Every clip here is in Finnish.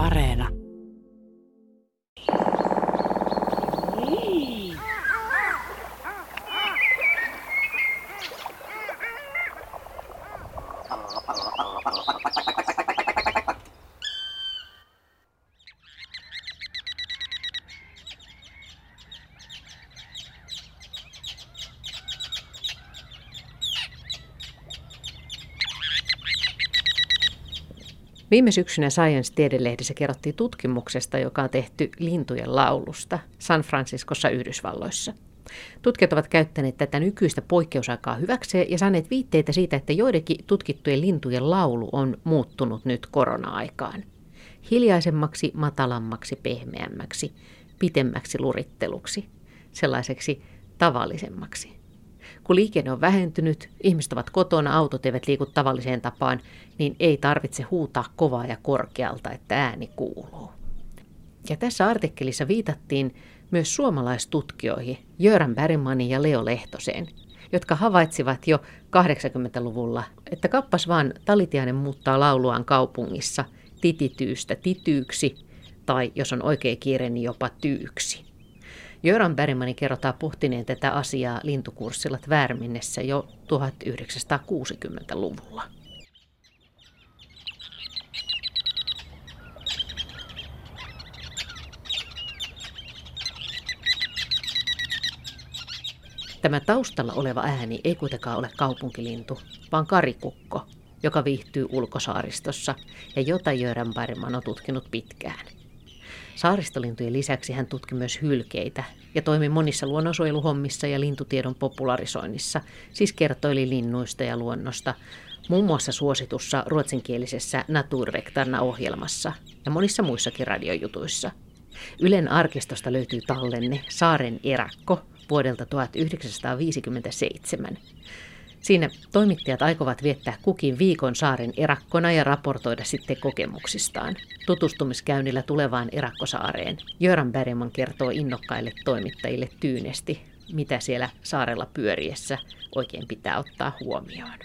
Areena. Viime syksynä Science-tiedelehdessä kerrottiin tutkimuksesta, joka on tehty lintujen laulusta San Franciscossa Yhdysvalloissa. Tutkijat ovat käyttäneet tätä nykyistä poikkeusaikaa hyväkseen ja saaneet viitteitä siitä, että joidenkin tutkittujen lintujen laulu on muuttunut nyt korona-aikaan. Hiljaisemmaksi, matalammaksi, pehmeämmäksi, pitemmäksi luritteluksi, sellaiseksi tavallisemmaksi. Kun liikenne on vähentynyt, ihmiset ovat kotona, autot eivät liiku tavalliseen tapaan, niin ei tarvitse huutaa kovaa ja korkealta, että ääni kuuluu. Ja tässä artikkelissa viitattiin myös suomalaistutkijoihin Jöran Bergmanin ja Leo Lehtoseen, jotka havaitsivat jo 80-luvulla, että kappas vaan Talitiainen muuttaa lauluaan kaupungissa titityystä tityyksi tai jos on oikein kiire, niin jopa tyyksi. Jöran Bergmanin kerrotaan pohtineen tätä asiaa lintukurssilla Tvärminnessä jo 1960-luvulla. Tämä taustalla oleva ääni ei kuitenkaan ole kaupunkilintu, vaan karikukko, joka viihtyy ulkosaaristossa ja jota Jöran Bergman on tutkinut pitkään. Saaristolintujen lisäksi hän tutki myös hylkeitä ja toimi monissa luonnonsuojeluhommissa ja lintutiedon popularisoinnissa, siis kertoili linnuista ja luonnosta, muun muassa suositussa ruotsinkielisessä Naturvektarna-ohjelmassa ja monissa muissakin radiojutuissa. Ylen arkistosta löytyy tallenne Saaren erakko vuodelta 1957. Siinä toimittajat aikovat viettää kukin viikon saaren erakkona ja raportoida sitten kokemuksistaan. Tutustumiskäynnillä tulevaan erakkosaareen Jöran Bergman kertoo innokkaille toimittajille tyynesti, mitä siellä saarella pyöriessä oikein pitää ottaa huomioon.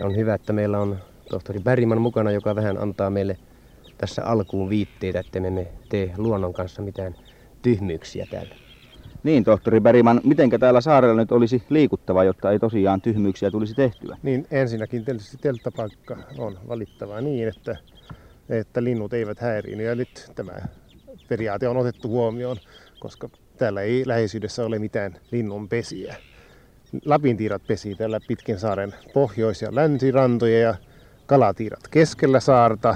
On hyvä, että meillä on tohtori Bergman mukana, joka vähän antaa meille tässä alkuun viitteitä, että me emme tee luonnon kanssa mitään tyhmyyksiä täällä. Niin, tohtori Beriman, mitenkä täällä saarella nyt olisi liikuttava, jotta ei tosiaan tyhmyyksiä tulisi tehtyä? Niin, ensinnäkin tietysti telttapaikka on valittava niin, että, että linnut eivät häiriin. Ja nyt tämä periaate on otettu huomioon, koska täällä ei läheisyydessä ole mitään linnunpesiä. Lapintiirat pesii täällä pitkin saaren pohjois- ja länsirantoja ja kalatiirat keskellä saarta.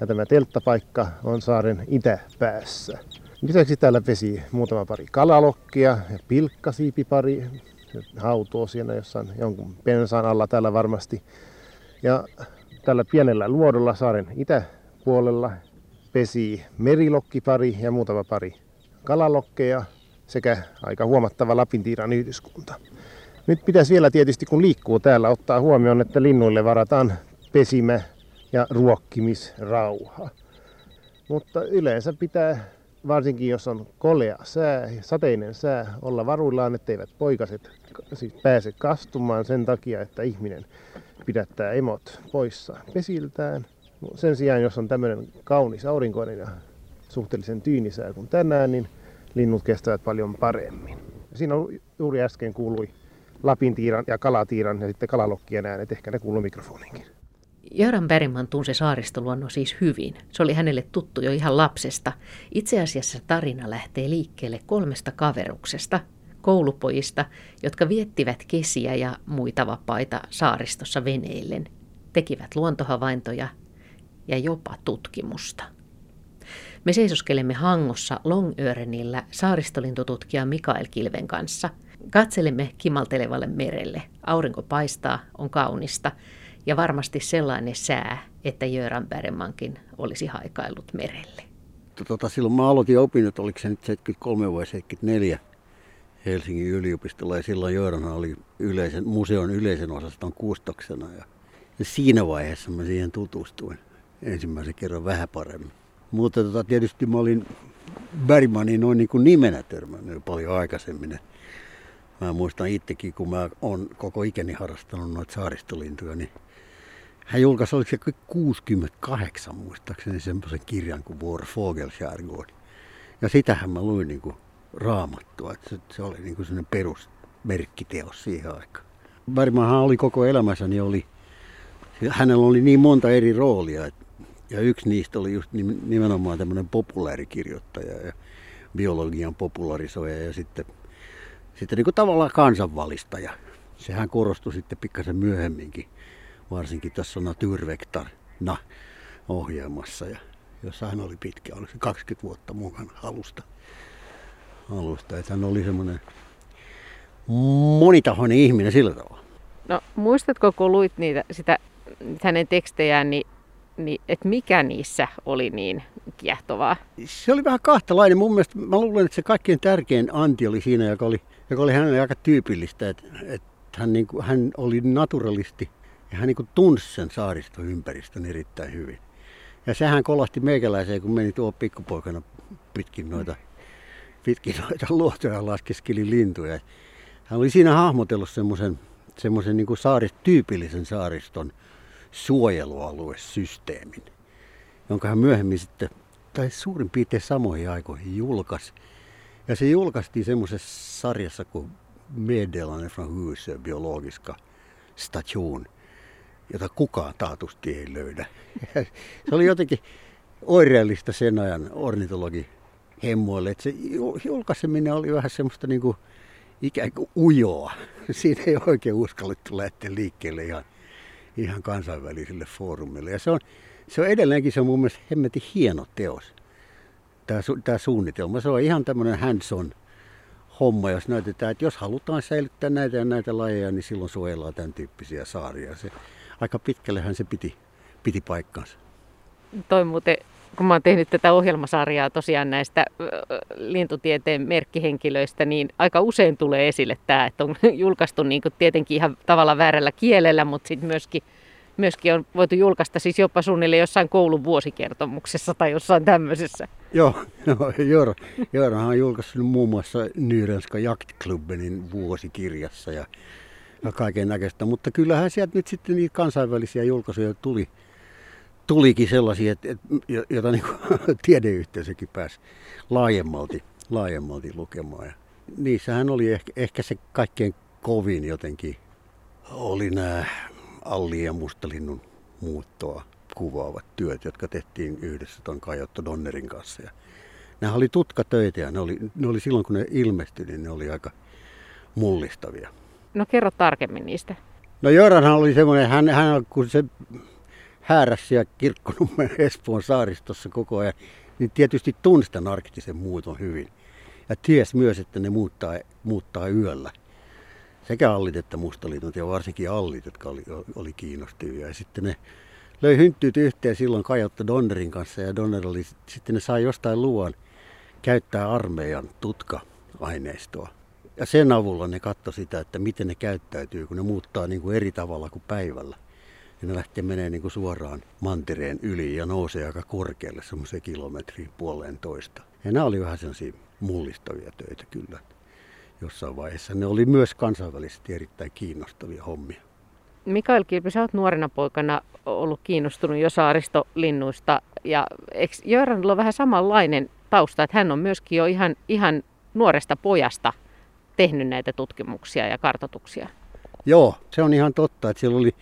Ja tämä telttapaikka on saaren itäpäässä. Lisäksi täällä pesi muutama pari kalalokkia ja pilkkasiipipari. Hautoo siinä jossain jonkun pensaan alla täällä varmasti. Ja tällä pienellä luodolla saaren itäpuolella pesi merilokkipari ja muutama pari kalalokkeja sekä aika huomattava Lapintiiran yhdyskunta. Nyt pitäisi vielä tietysti kun liikkuu täällä ottaa huomioon, että linnuille varataan pesimä ja ruokkimisrauha. Mutta yleensä pitää varsinkin jos on kolea sää, sateinen sää, olla varuillaan, etteivät poikaset siis pääse kastumaan sen takia, että ihminen pidättää emot poissa pesiltään. Sen sijaan, jos on tämmöinen kaunis aurinkoinen ja suhteellisen tyynisää kuin tänään, niin linnut kestävät paljon paremmin. Siinä on, juuri äsken kuului lapintiiran ja kalatiiran ja sitten kalalokkien äänet, ehkä ne kuuluu mikrofoniinkin. Jaran Bergman tunsi saaristoluonnon siis hyvin. Se oli hänelle tuttu jo ihan lapsesta. Itse asiassa tarina lähtee liikkeelle kolmesta kaveruksesta, koulupojista, jotka viettivät kesiä ja muita vapaita saaristossa veneillen, tekivät luontohavaintoja ja jopa tutkimusta. Me seisoskelemme Hangossa Longörenillä saaristolintututkija Mikael Kilven kanssa. Katselemme kimaltelevalle merelle. Aurinko paistaa, on kaunista – ja varmasti sellainen sää, että Jöran Bergmankin olisi haikaillut merelle. Tota, silloin mä aloitin opinnot, oliko se nyt 73 vai 74 Helsingin yliopistolla ja silloin Jöran oli yleisen, museon yleisen osaston kustoksena ja, ja siinä vaiheessa mä siihen tutustuin ensimmäisen kerran vähän paremmin. Mutta tota, tietysti mä olin Bergmanin noin niin kuin nimenä törmännyt paljon aikaisemmin. Mä muistan itsekin, kun mä oon koko ikäni harrastanut noita saaristolintuja, niin hän julkaisi, oliko se 68 muistaakseni, semmoisen kirjan kuin War Vogelskärgård. Ja sitähän mä luin niin kuin raamattua, että se, se oli niin kuin sellainen perusmerkkiteos siihen aikaan. Bergmanhan oli koko elämänsä, niin oli, hänellä oli niin monta eri roolia, että, ja yksi niistä oli just nimenomaan tämmöinen populaarikirjoittaja ja biologian popularisoija ja sitten, sitten niin kuin tavallaan kansanvalistaja. Sehän korostui sitten pikkasen myöhemminkin, varsinkin tässä Naturvektarna ohjelmassa, ja jossa hän oli pitkä, oli se 20 vuotta mukana alusta. alusta. Että hän oli semmoinen monitahoinen ihminen sillä tavalla. No muistatko, kun luit niitä, sitä, hänen tekstejään, niin, niin että mikä niissä oli niin kiehtovaa? Se oli vähän kahtalainen. Mun mielestä mä luulen, että se kaikkein tärkein anti oli siinä, joka oli, joka oli hänelle aika tyypillistä, että, että hän, niin kuin, hän oli naturalisti ja hän niin tunsi sen saaristoympäristön erittäin hyvin. Ja sehän kolahti meikäläiseen, kun meni tuo pikkupoikana pitkin noita, pitkin noita luotoja laskeskeli lintuja. Hän oli siinä hahmotellut semmoisen semmoisen niin saarist, tyypillisen saariston suojelualuesysteemin, jonka hän myöhemmin sitten, tai suurin piirtein samoihin aikoihin julkaisi. Ja se julkaistiin semmoisessa sarjassa kuin Meddelande från huset biologiska station, jota kukaan taatusti ei löydä. se oli jotenkin oireellista sen ajan ornitologi hemmoille, että se julkaiseminen oli vähän semmoista niin kuin ikään kuin ujoa. Siitä ei oikein uskallettu lähteä liikkeelle ihan, ihan kansainvälisille foorumille. Ja se on, se on edelleenkin se on mun mielestä hemmetin hieno teos, tämä, tämä suunnitelma. Se on ihan tämmöinen hands on homma, jos näytetään, että jos halutaan säilyttää näitä ja näitä lajeja, niin silloin suojellaan tämän tyyppisiä saaria. Se, aika pitkällehän se piti, piti paikkansa. Toi muuten kun mä oon tehnyt tätä ohjelmasarjaa tosiaan näistä lintutieteen merkkihenkilöistä, niin aika usein tulee esille tämä, että on julkaistu niin tietenkin ihan tavalla väärällä kielellä, mutta sitten myöskin, myöskin on voitu julkaista siis jopa suunnilleen jossain koulun vuosikertomuksessa tai jossain tämmöisessä. Joo, no, Joora, Joorahan on julkaissut muun muassa Nyrenska Jaktklubbenin vuosikirjassa ja, ja kaiken näköistä, mutta kyllähän sieltä nyt sitten niitä kansainvälisiä julkaisuja tuli tulikin sellaisia, että, että, joita niin tiedeyhteisökin pääsi laajemmalti, laajemmalti lukemaan. Ja niissähän oli ehkä, ehkä se kaikkein kovin jotenkin, oli nämä Alli ja Mustalinnun muuttoa kuvaavat työt, jotka tehtiin yhdessä tuon Kajotto Donnerin kanssa. Ja nämä oli tutkatöitä ja ne oli, ne oli silloin kun ne ilmestyi, niin ne oli aika mullistavia. No kerro tarkemmin niistä. No Joranhan oli semmoinen, hän, hän kun se häärässä ja Kirkkonummen Espoon saaristossa koko ajan, niin tietysti tunnistan arktisen muuton hyvin. Ja ties myös, että ne muuttaa, muuttaa yöllä. Sekä allit että mustaliitot ja varsinkin allit, jotka oli, oli kiinnostavia. Ja sitten ne löi hynttyyt yhteen silloin Kajotta Donnerin kanssa ja Donner oli, sitten ne sai jostain luvan käyttää armeijan tutka-aineistoa. Ja sen avulla ne katsoi sitä, että miten ne käyttäytyy, kun ne muuttaa niin kuin eri tavalla kuin päivällä ja ne lähtee menee niin kuin suoraan mantereen yli ja nousee aika korkealle semmoiseen kilometriin puoleen toista. Ja nämä oli vähän sellaisia mullistavia töitä kyllä. Jossain vaiheessa ne oli myös kansainvälisesti erittäin kiinnostavia hommia. Mikael Kilpi, sä oot nuorena poikana ollut kiinnostunut jo saaristolinnuista ja eikö Jöranilla on vähän samanlainen tausta, että hän on myöskin jo ihan, ihan nuoresta pojasta tehnyt näitä tutkimuksia ja kartotuksia? Joo, se on ihan totta, että siellä oli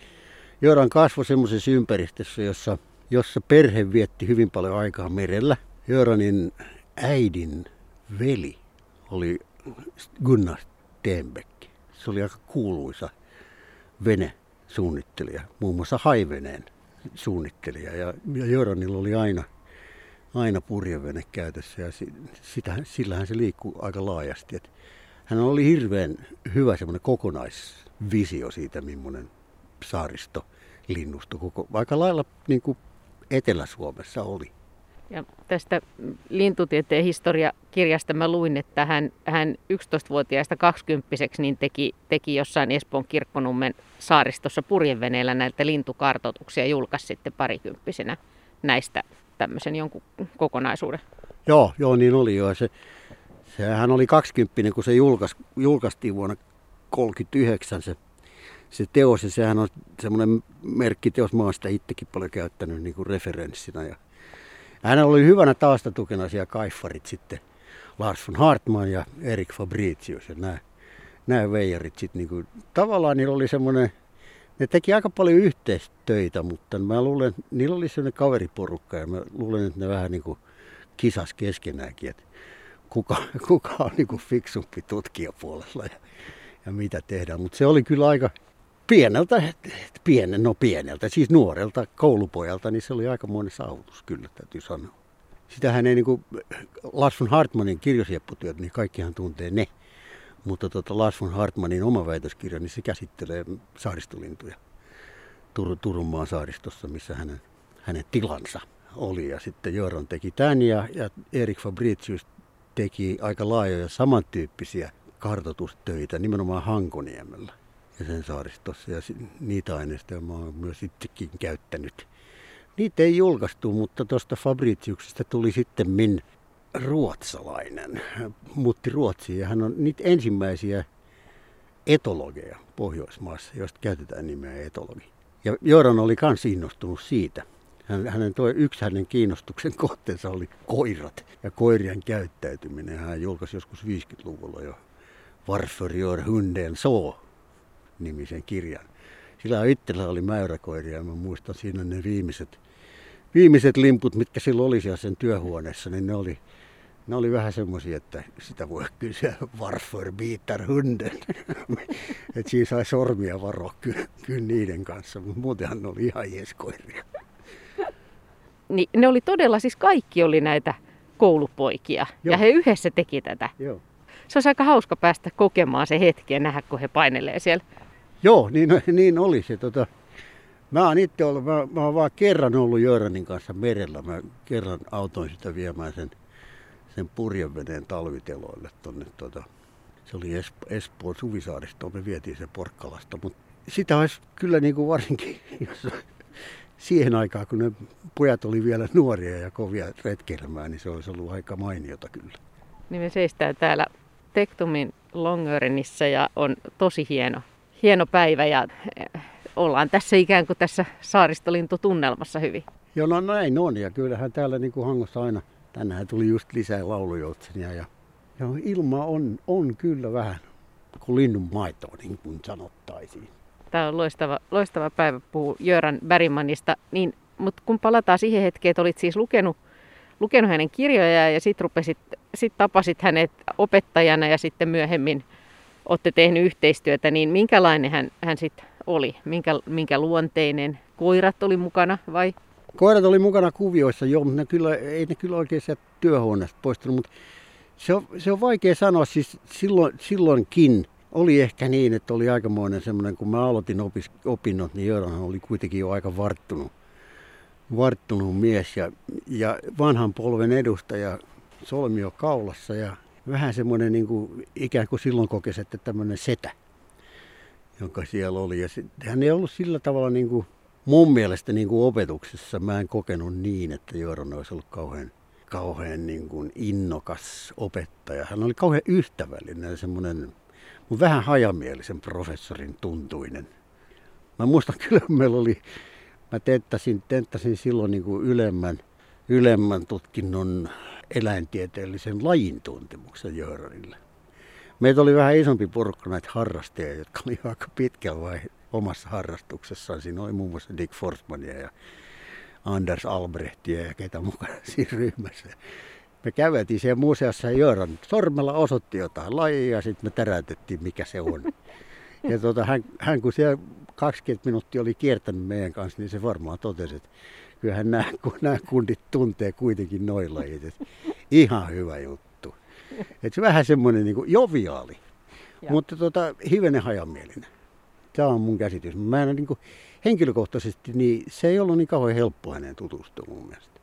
Joran kasvoi semmoisessa ympäristössä, jossa, jossa perhe vietti hyvin paljon aikaa merellä. Joranin äidin veli oli Gunnar Stenbeck. Se oli aika kuuluisa vene-suunnittelija, muun muassa haiveneen suunnittelija. Ja, ja Joranilla oli aina, aina purjevene käytössä ja sitä, sillähän se liikkuu aika laajasti. Et hän oli hirveän hyvä semmoinen kokonaisvisio siitä, millainen saaristo linnusto koko, aika lailla niin kuin Etelä-Suomessa oli. Ja tästä lintutieteen historiakirjasta mä luin, että hän, hän 11-vuotiaasta 20 niin teki, teki jossain Espoon kirkkonummen saaristossa purjeveneellä näitä lintukartoituksia ja julkaisi sitten parikymppisenä näistä tämmöisen jonkun kokonaisuuden. Joo, joo niin oli jo. Se, sehän oli 20 kun se julkais, julkaistiin vuonna 1939 se se teos, ja sehän on semmoinen merkkiteos, mä oon sitä itsekin paljon käyttänyt niin kuin referenssinä. Ja hänellä oli hyvänä taustatukena siellä kaifarit sitten, Lars von Hartmann ja Erik Fabricius ja nämä, nämä veijarit sitten niin kuin, tavallaan niillä oli semmoinen, ne teki aika paljon yhteistöitä, mutta mä luulen, niillä oli semmoinen kaveriporukka ja mä luulen, että ne vähän niin kuin kisas keskenäänkin, että kuka, kuka on niin kuin fiksumpi tutkijapuolella ja, ja mitä tehdään. Mutta se oli kyllä aika pieneltä, pienen, no pieneltä, siis nuorelta koulupojalta, niin se oli aika monen saavutus kyllä, täytyy sanoa. Sitähän ei niin kuin Lars von Hartmanin kirjosiepputyöt, niin kaikkihan tuntee ne. Mutta tota Lars von Hartmanin oma väitöskirja, niin se käsittelee saaristolintuja Tur- Turun maan saaristossa, missä hänen, hänen tilansa oli. Ja sitten Jöran teki tämän ja, ja Erik Fabricius teki aika laajoja samantyyppisiä kartoitustöitä nimenomaan Hankoniemellä ja sen saaristossa. Ja niitä aineistoja mä oon myös itsekin käyttänyt. Niitä ei julkaistu, mutta tuosta Fabriciuksesta tuli sitten min ruotsalainen. Muutti Ruotsiin ja hän on niitä ensimmäisiä etologeja Pohjoismaassa, joista käytetään nimeä etologi. Ja Joran oli myös innostunut siitä. Hänen toi, yksi hänen kiinnostuksen kohteensa oli koirat ja koirien käyttäytyminen. Hän julkaisi joskus 50-luvulla jo Varför gör hunden så nimisen kirjan. Sillä itsellä oli mäyräkoiria ja mä muistan siinä ne viimeiset, viimeiset limput, mitkä silloin oli siellä sen työhuoneessa, niin ne oli, ne oli vähän semmoisia, että sitä voi kysyä varför bitar hunden. että siinä sai sormia varoa kyllä, kyllä niiden kanssa, mutta muutenhan ne oli ihan jeeskoiria. Niin ne oli todella, siis kaikki oli näitä koulupoikia Joo. ja he yhdessä teki tätä. Joo. Se olisi aika hauska päästä kokemaan se hetki ja nähdä, kun he painelee siellä. Joo, niin, niin oli se. Tota, mä oon itse ollut, mä, mä oon vaan kerran ollut Jöranin kanssa merellä. Mä kerran autoin sitä viemään sen, sen purjeveneen talviteloille tonne. Tota, se oli Espo, Espoon Suvisaaristoon, me vietiin se Porkkalasta. Mutta sitä olisi kyllä niin kuin varsinkin, jos siihen aikaan, kun ne pojat oli vielä nuoria ja kovia retkeilemään, niin se olisi ollut aika mainiota kyllä. Niin me seistään täällä Tektumin Longörinissa ja on tosi hieno, hieno päivä ja eh, ollaan tässä ikään kuin tässä saaristolintutunnelmassa hyvin. Joo, no näin on ja kyllähän täällä niin kuin Hangossa aina, tänään tuli just lisää laulujoutsenia ja, ja ilma on, on kyllä vähän kuin linnun maitoa, niin kuin sanottaisiin. Tämä on loistava, loistava päivä puhua Jöran Bergmanista, niin, mutta kun palataan siihen hetkeen, että olit siis lukenut, lukenut hänen kirjojaan ja sitten sit tapasit hänet opettajana ja sitten myöhemmin olette tehnyt yhteistyötä, niin minkälainen hän, hän sitten oli? Minkä, minkä luonteinen? Koirat oli mukana vai? Koirat oli mukana kuvioissa, joo, mutta ne kyllä, ei ne kyllä oikein sieltä työhuoneesta poistunut, mutta se on, se on vaikea sanoa, siis silloin, silloinkin oli ehkä niin, että oli aikamoinen semmoinen, kun mä aloitin opis, opinnot, niin Jöranhan oli kuitenkin jo aika varttunut, varttunut mies ja, ja vanhan polven edustaja solmio kaulassa ja vähän semmoinen niin kuin, ikään kuin silloin kokesi, että tämmöinen setä, jonka siellä oli. Ja sit, hän ei ollut sillä tavalla niin kuin, mun mielestä niin kuin opetuksessa, mä en kokenut niin, että Jooran olisi ollut kauhean, kauhean niin kuin innokas opettaja. Hän oli kauhean ystävällinen ja semmoinen vähän hajamielisen professorin tuntuinen. Mä muistan kyllä, meillä oli, mä tenttasin, tenttasin silloin niin kuin ylemmän, ylemmän tutkinnon eläintieteellisen lajin tuntemuksen Jöörarille. Meitä oli vähän isompi porukka näitä harrastajia, jotka oli aika pitkällä vai omassa harrastuksessaan. Siinä oli muun muassa Dick Forsmania ja Anders Albrehtia ja ketä mukana siinä ryhmässä. Me käveltiin siellä museossa ja Jöran sormella osoitti jotain lajia ja sitten me täräytettiin, mikä se on. Ja tota, hän, hän, kun siellä 20 minuuttia oli kiertänyt meidän kanssa, niin se varmaan totesi, että kyllähän nämä, nämä kundit tuntee kuitenkin noin lajit. Että ihan hyvä juttu. Että se vähän semmoinen niin joviaali, ja. mutta tota, hivenen hajamielinen. Tämä on mun käsitys. Mä en niin kuin, henkilökohtaisesti, niin se ei ollut niin kauhean helppo hänen tutustua mun mielestä.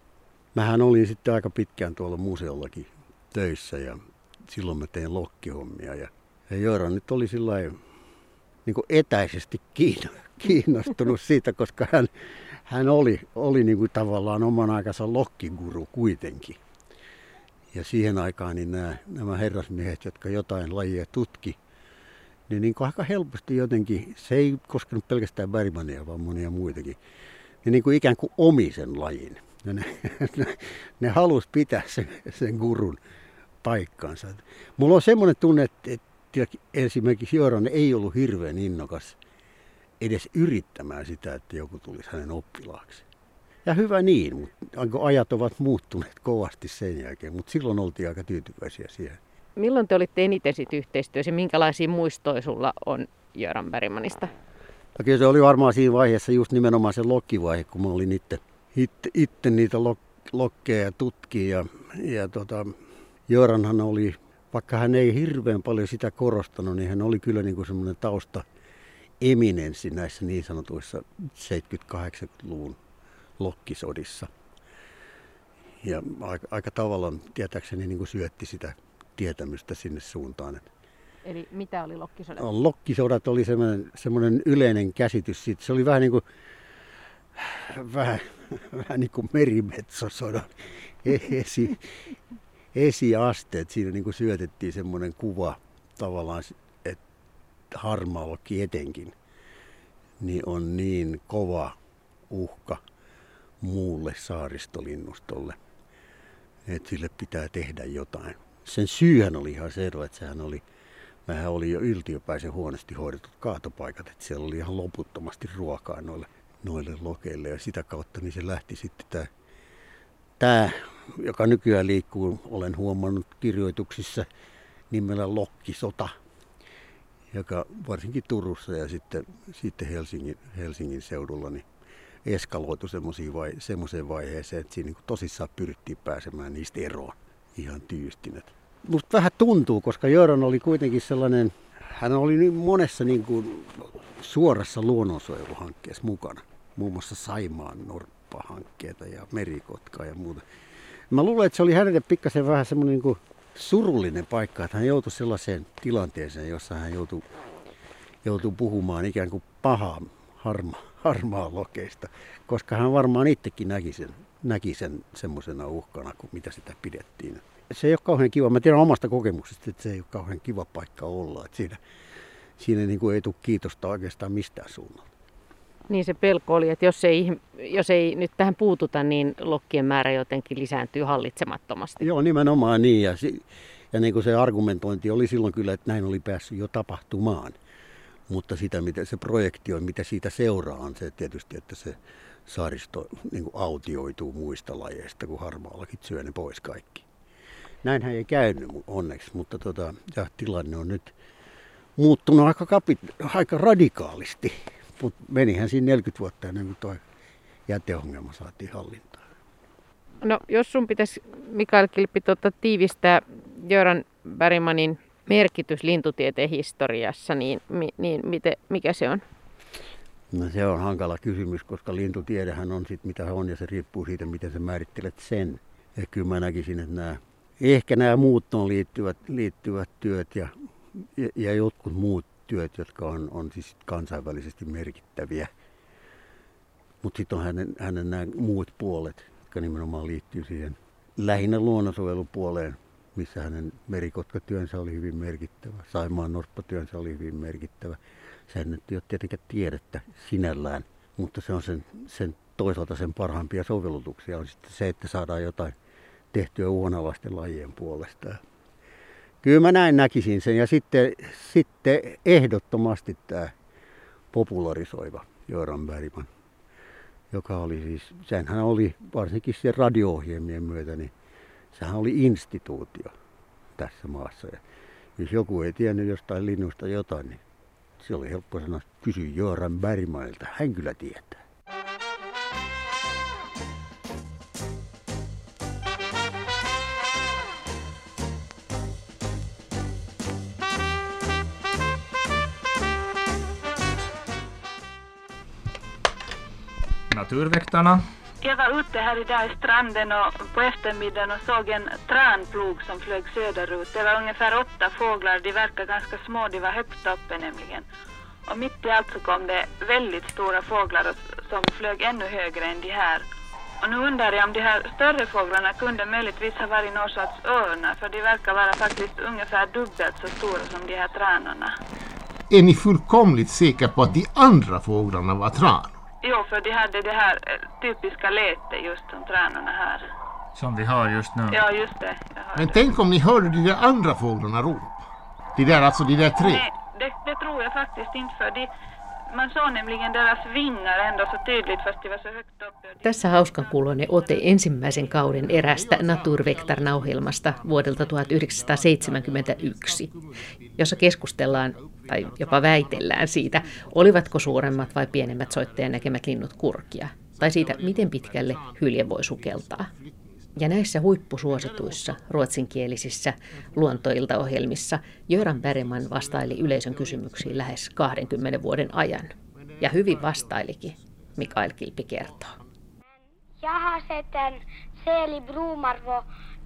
Mähän olin sitten aika pitkään tuolla museollakin töissä ja silloin mä tein lokkihommia. Ja, ja Joora nyt oli sillä niin etäisesti kiinnostunut siitä, koska hän, hän oli, oli niin kuin tavallaan oman aikansa lokkiguru kuitenkin. Ja siihen aikaan niin nämä, nämä herrasmiehet, jotka jotain lajia tutki, niin, niin kuin aika helposti jotenkin, se ei koskenut pelkästään Bergmania, vaan monia muitakin, niin, niin kuin ikään kuin omi sen lajin. Ja ne, ne, ne halusi pitää sen, sen gurun paikkansa. Mulla on semmoinen tunne, että, että esimerkiksi Joran ei ollut hirveän innokas edes yrittämään sitä, että joku tulisi hänen oppilaaksi. Ja hyvä niin, mutta ajat ovat muuttuneet kovasti sen jälkeen, mutta silloin oltiin aika tyytyväisiä siihen. Milloin te olitte eniten sit yhteistyössä ja minkälaisia muistoja sulla on Jöran Bergmanista? No kyllä se oli varmaan siinä vaiheessa just nimenomaan se lokkivaihe, kun mä olin itse, itse, itse niitä lok, lokkeja tutki ja, ja tota, Jöranhan oli, vaikka hän ei hirveän paljon sitä korostanut, niin hän oli kyllä niin kuin semmoinen tausta eminenssi näissä niin sanotuissa 70-80-luvun lokkisodissa. Ja aika, aika tavallaan tietääkseni niin kuin syötti sitä tietämystä sinne suuntaan. Eli mitä oli lokkisodat? No, lokkisodat oli semmoinen, semmoinen yleinen käsitys siitä. Se oli vähän niin kuin, vähän, vähän niin kuin merimetsosodan esi, esiasteet. Siinä niin kuin syötettiin semmoinen kuva tavallaan, että harmaalokki etenkin niin on niin kova uhka muulle saaristolinnustolle, että sille pitää tehdä jotain sen syyhän oli ihan selvä, että sehän oli, mehän oli jo yltiöpäisen huonosti hoidetut kaatopaikat, että siellä oli ihan loputtomasti ruokaa noille, noille lokeille ja sitä kautta niin se lähti sitten tämä, tämä joka nykyään liikkuu, olen huomannut kirjoituksissa nimellä Lokkisota, joka varsinkin Turussa ja sitten, sitten Helsingin, Helsingin seudulla niin eskaloitu semmoiseen vaiheeseen, että siinä niin tosissaan pyrittiin pääsemään niistä eroon ihan tyystin. Musta vähän tuntuu, koska Jöran oli kuitenkin sellainen, hän oli niin monessa niin kuin suorassa luonnonsuojeluhankkeessa mukana. Muun muassa Saimaan norppahankkeita ja merikotkaa ja muuta. Mä luulen, että se oli hänelle pikkasen vähän semmoinen niin surullinen paikka, että hän joutui sellaiseen tilanteeseen, jossa hän joutui, joutui puhumaan ikään kuin pahaa harma, harmaa lokeista, koska hän varmaan itsekin näki sen näki sen semmoisena uhkana, kuin mitä sitä pidettiin. Se ei ole kauhean kiva. Mä tiedän omasta kokemuksesta, että se ei ole kauhean kiva paikka olla. Että siinä siinä niin kuin ei tule kiitosta oikeastaan mistään suunnalta. Niin se pelko oli, että jos ei, jos ei nyt tähän puututa, niin lokkien määrä jotenkin lisääntyy hallitsemattomasti. Joo, nimenomaan niin. Ja, ja niin kuin se argumentointi oli silloin kyllä, että näin oli päässyt jo tapahtumaan. Mutta sitä, mitä se projekti on, mitä siitä seuraa, on se tietysti, että se saaristo niin kuin autioituu muista lajeista, kun harmaallakin syö ne pois kaikki. Näinhän ei käynyt onneksi, mutta tota, ja tilanne on nyt muuttunut aika, kapi, aika radikaalisti. Mutta menihän siinä 40 vuotta ennen kuin tuo jäteongelma saatiin hallintaan. No jos sun pitäisi Mikael Kilppi tuota, tiivistää Jöran Bergmanin merkitys lintutieteen historiassa, niin, niin miten, mikä se on? No se on hankala kysymys, koska lintutiedehän on sitten mitä on ja se riippuu siitä, miten sä määrittelet sen. Ja kyllä mä näkisin, että nämä, ehkä nämä muuttoon liittyvät, liittyvät työt ja, ja, ja jotkut muut työt, jotka on, on siis kansainvälisesti merkittäviä. Mutta sitten on hänen, hänen nämä muut puolet, jotka nimenomaan liittyy siihen lähinnä luonnonsuojelupuoleen, missä hänen merikotkatyönsä oli hyvin merkittävä, Saimaan norppatyönsä oli hyvin merkittävä Sehän nyt ei ole tietenkään tiedettä sinällään, mutta se on sen, sen toisaalta sen parhaimpia sovellutuksia on sitten se, että saadaan jotain tehtyä uonalaisten lajien puolesta. Kyllä mä näin näkisin sen. Ja sitten, sitten ehdottomasti tämä popularisoiva Joran Bergman, joka oli siis, senhän oli varsinkin se radio-ohjelmien myötä, niin sehän oli instituutio tässä maassa. Ja jos joku ei tiennyt jostain linnusta jotain, niin se oli helppo sanoa, kysy Jooran Bergmanilta, hän kyllä tietää. Naturväktarna Jag var ute här idag i stranden och på eftermiddagen och såg en tranplog som flög söderut. Det var ungefär åtta fåglar. De verkar ganska små, de var högt uppe nämligen. Och mitt i allt så kom det väldigt stora fåglar som flög ännu högre än de här. Och nu undrar jag om de här större fåglarna kunde möjligtvis ha varit någon sorts örnar för de verkar vara faktiskt ungefär dubbelt så stora som de här tranorna. är ni fullkomligt säkra på att de andra fåglarna var tranor? Jo, för de hade det här eh, typiska lätet just som tränorna här. Som vi hör just nu. Ja, just det. Men tänk om ni hörde de där andra fåglarna ropa? De där, alltså de där tre. Nej, det, det tror jag faktiskt inte för de, man såg nämligen deras vingar ändå så tydligt fast de var så högt de- Tässä hauskan kuuloinen ote ensimmäisen kauden erästä Naturvektarna-ohjelmasta vuodelta 1971, jossa keskustellaan tai jopa väitellään siitä, olivatko suuremmat vai pienemmät soittajan näkemät linnut kurkia, tai siitä, miten pitkälle hylje voi sukeltaa. Ja näissä huippusuosituissa ruotsinkielisissä luontoiltaohjelmissa Göran Bergman vastaili yleisön kysymyksiin lähes 20 vuoden ajan. Ja hyvin vastailikin, Mikael Kilpi kertoo. Jag har sett en säl i Bromarvo.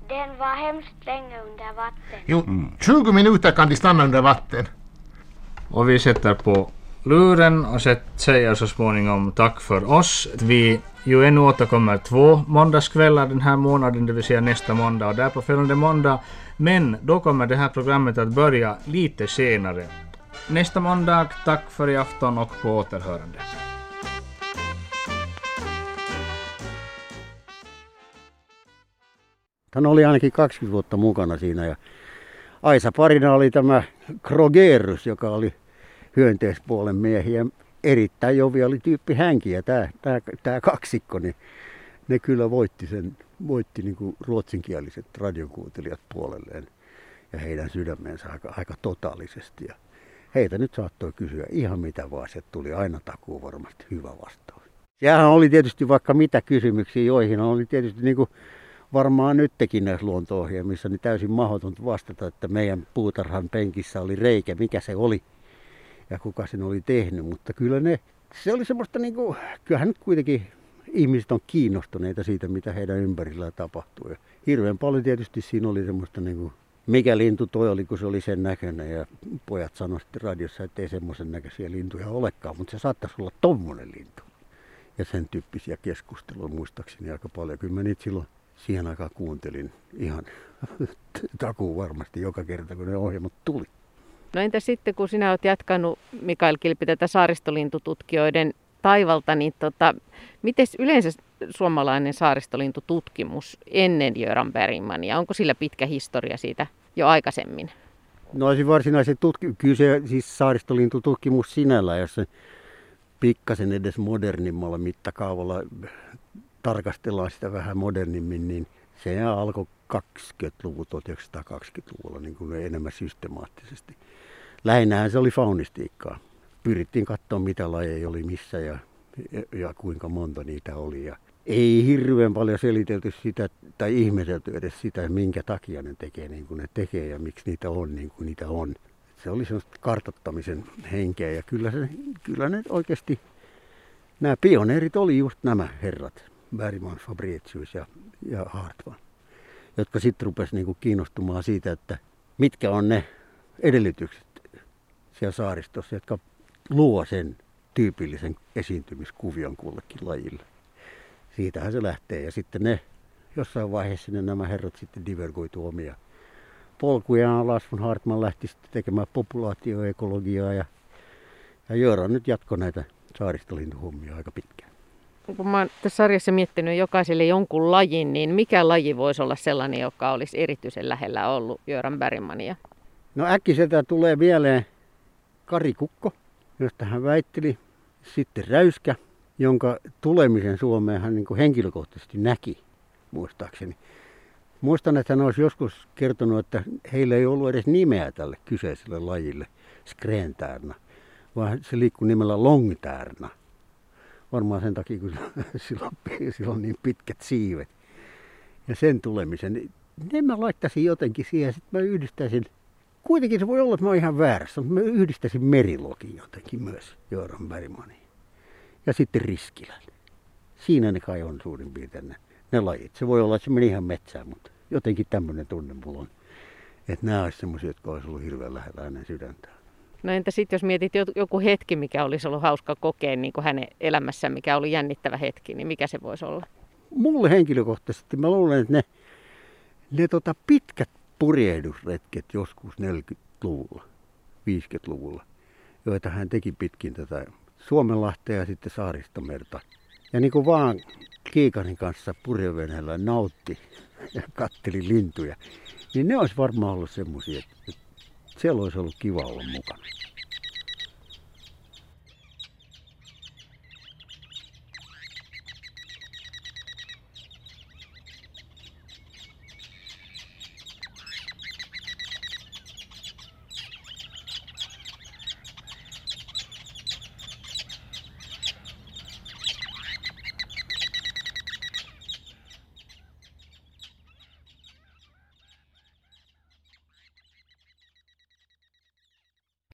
Den var hemskt länge under vatten. Jo, 20 minuter kan de stanna under vatten. Och vi sätter på luren och sätt- säger så småningom tack för oss. Vi ju ännu återkommer två måndagskvällar den här månaden, det vill säga nästa måndag och därpå följande måndag. Men då kommer det här programmet att börja lite senare. Nästa måndag, tack för i afton och på återhörande. Hän oli ainakin 20 vuotta mukana siinä ja Aisa parina oli tämä Krogerus, joka oli hyönteispuolen miehiä. Erittäin joviali tyyppi hänkin ja tämä, tämä, tämä kaksikko, niin ne kyllä voitti sen, voitti niin kuin ruotsinkieliset radiokuuntelijat puolelleen ja heidän sydämensä aika, aika totaalisesti. Ja heitä nyt saattoi kysyä ihan mitä vaan, se tuli aina takuu varmasti hyvä vastaus. Sehän oli tietysti vaikka mitä kysymyksiä, joihin oli tietysti niin kuin varmaan nytkin näissä luonto-ohjelmissa niin täysin mahdotonta vastata, että meidän puutarhan penkissä oli reikä, mikä se oli ja kuka sen oli tehnyt, mutta kyllä ne, se oli semmoista niin kuin, kyllähän nyt kuitenkin ihmiset on kiinnostuneita siitä, mitä heidän ympärillään tapahtuu. Ja hirveän paljon tietysti siinä oli semmoista niin kuin, mikä lintu toi oli, kun se oli sen näköinen ja pojat sanoivat sitten radiossa, että ei semmoisen näköisiä lintuja olekaan, mutta se saattaisi olla tommonen lintu. Ja sen tyyppisiä keskusteluja muistaakseni aika paljon. Kyllä mä niitä silloin siihen aikaan kuuntelin ihan takuu varmasti joka kerta, kun ne ohjelmat tuli. No entä sitten, kun sinä olet jatkanut, Mikael Kilpi, tätä saaristolintututkijoiden taivalta, niin tota, miten yleensä suomalainen saaristolintututkimus ennen Göran Bergmania, onko sillä pitkä historia siitä jo aikaisemmin? No se varsinaisen tutki- kyllä se siis saaristolintututkimus sinällään, jos se pikkasen edes modernimmalla mittakaavalla tarkastellaan sitä vähän modernimmin, niin se alkoi 20-luvun, 1920-luvulla niin kuin enemmän systemaattisesti. Lähinnähän se oli faunistiikkaa. Pyrittiin katsoa, mitä lajeja oli missä ja, ja, kuinka monta niitä oli. Ja ei hirveän paljon selitelty sitä tai ihmetelty edes sitä, minkä takia ne tekee niin kuin ne tekee ja miksi niitä on niin kuin niitä on. Se oli semmoista kartoittamisen henkeä ja kyllä, se, kyllä ne oikeasti, nämä pioneerit oli just nämä herrat, Bergman, Fabricius ja, ja Hartman, jotka sitten rupesivat niinku kiinnostumaan siitä, että mitkä on ne edellytykset siellä saaristossa, jotka luo sen tyypillisen esiintymiskuvion kullekin lajille. Siitähän se lähtee ja sitten ne jossain vaiheessa ne nämä herrat sitten divergoitu omia polkujaan alas, kun Hartman lähti sitten tekemään populaatioekologiaa ja, ja Jöran nyt jatkoi näitä saaristolintuhommia aika pitkään. Kun mä oon tässä sarjassa miettinyt jokaiselle jonkun lajin, niin mikä laji voisi olla sellainen, joka olisi erityisen lähellä ollut Göran Bergmania? No äkkiseltä tulee mieleen karikukko, josta hän väitteli. Sitten räyskä, jonka tulemisen Suomeen hän niin henkilökohtaisesti näki, muistaakseni. Muistan, että hän olisi joskus kertonut, että heillä ei ollut edes nimeä tälle kyseiselle lajille, skrentärna, vaan se liikkuu nimellä longtärna. Varmaan sen takia, kun sillä on, sillä on niin pitkät siivet. Ja sen tulemisen, niin mä laittaisin jotenkin siihen, sitten mä yhdistäisin kuitenkin se voi olla, että mä oon ihan väärässä, mutta mä yhdistäisin merilokin jotenkin myös Jooran Bergmaniin. Ja sitten Riskilän. Siinä ne kai on suurin piirtein ne, ne lajit. Se voi olla, että se meni ihan metsään, mutta jotenkin tämmöinen tunne mulla on. Että nämä olisi semmoisia, jotka olisi ollut hirveän lähellä hänen sydäntään. No entä sitten, jos mietit joku hetki, mikä olisi ollut hauska kokea niin kuin hänen elämässään, mikä oli jännittävä hetki, niin mikä se voisi olla? Mulle henkilökohtaisesti mä luulen, että ne, ne tota pitkät purjehdusretket joskus 40-luvulla, 50-luvulla, joita hän teki pitkin tätä Suomenlahtea ja sitten Saaristomerta. Ja niin kuin vaan Kiikarin kanssa purjeveneellä nautti ja katteli lintuja, niin ne olisi varmaan ollut semmoisia, että siellä olisi ollut kiva olla mukana.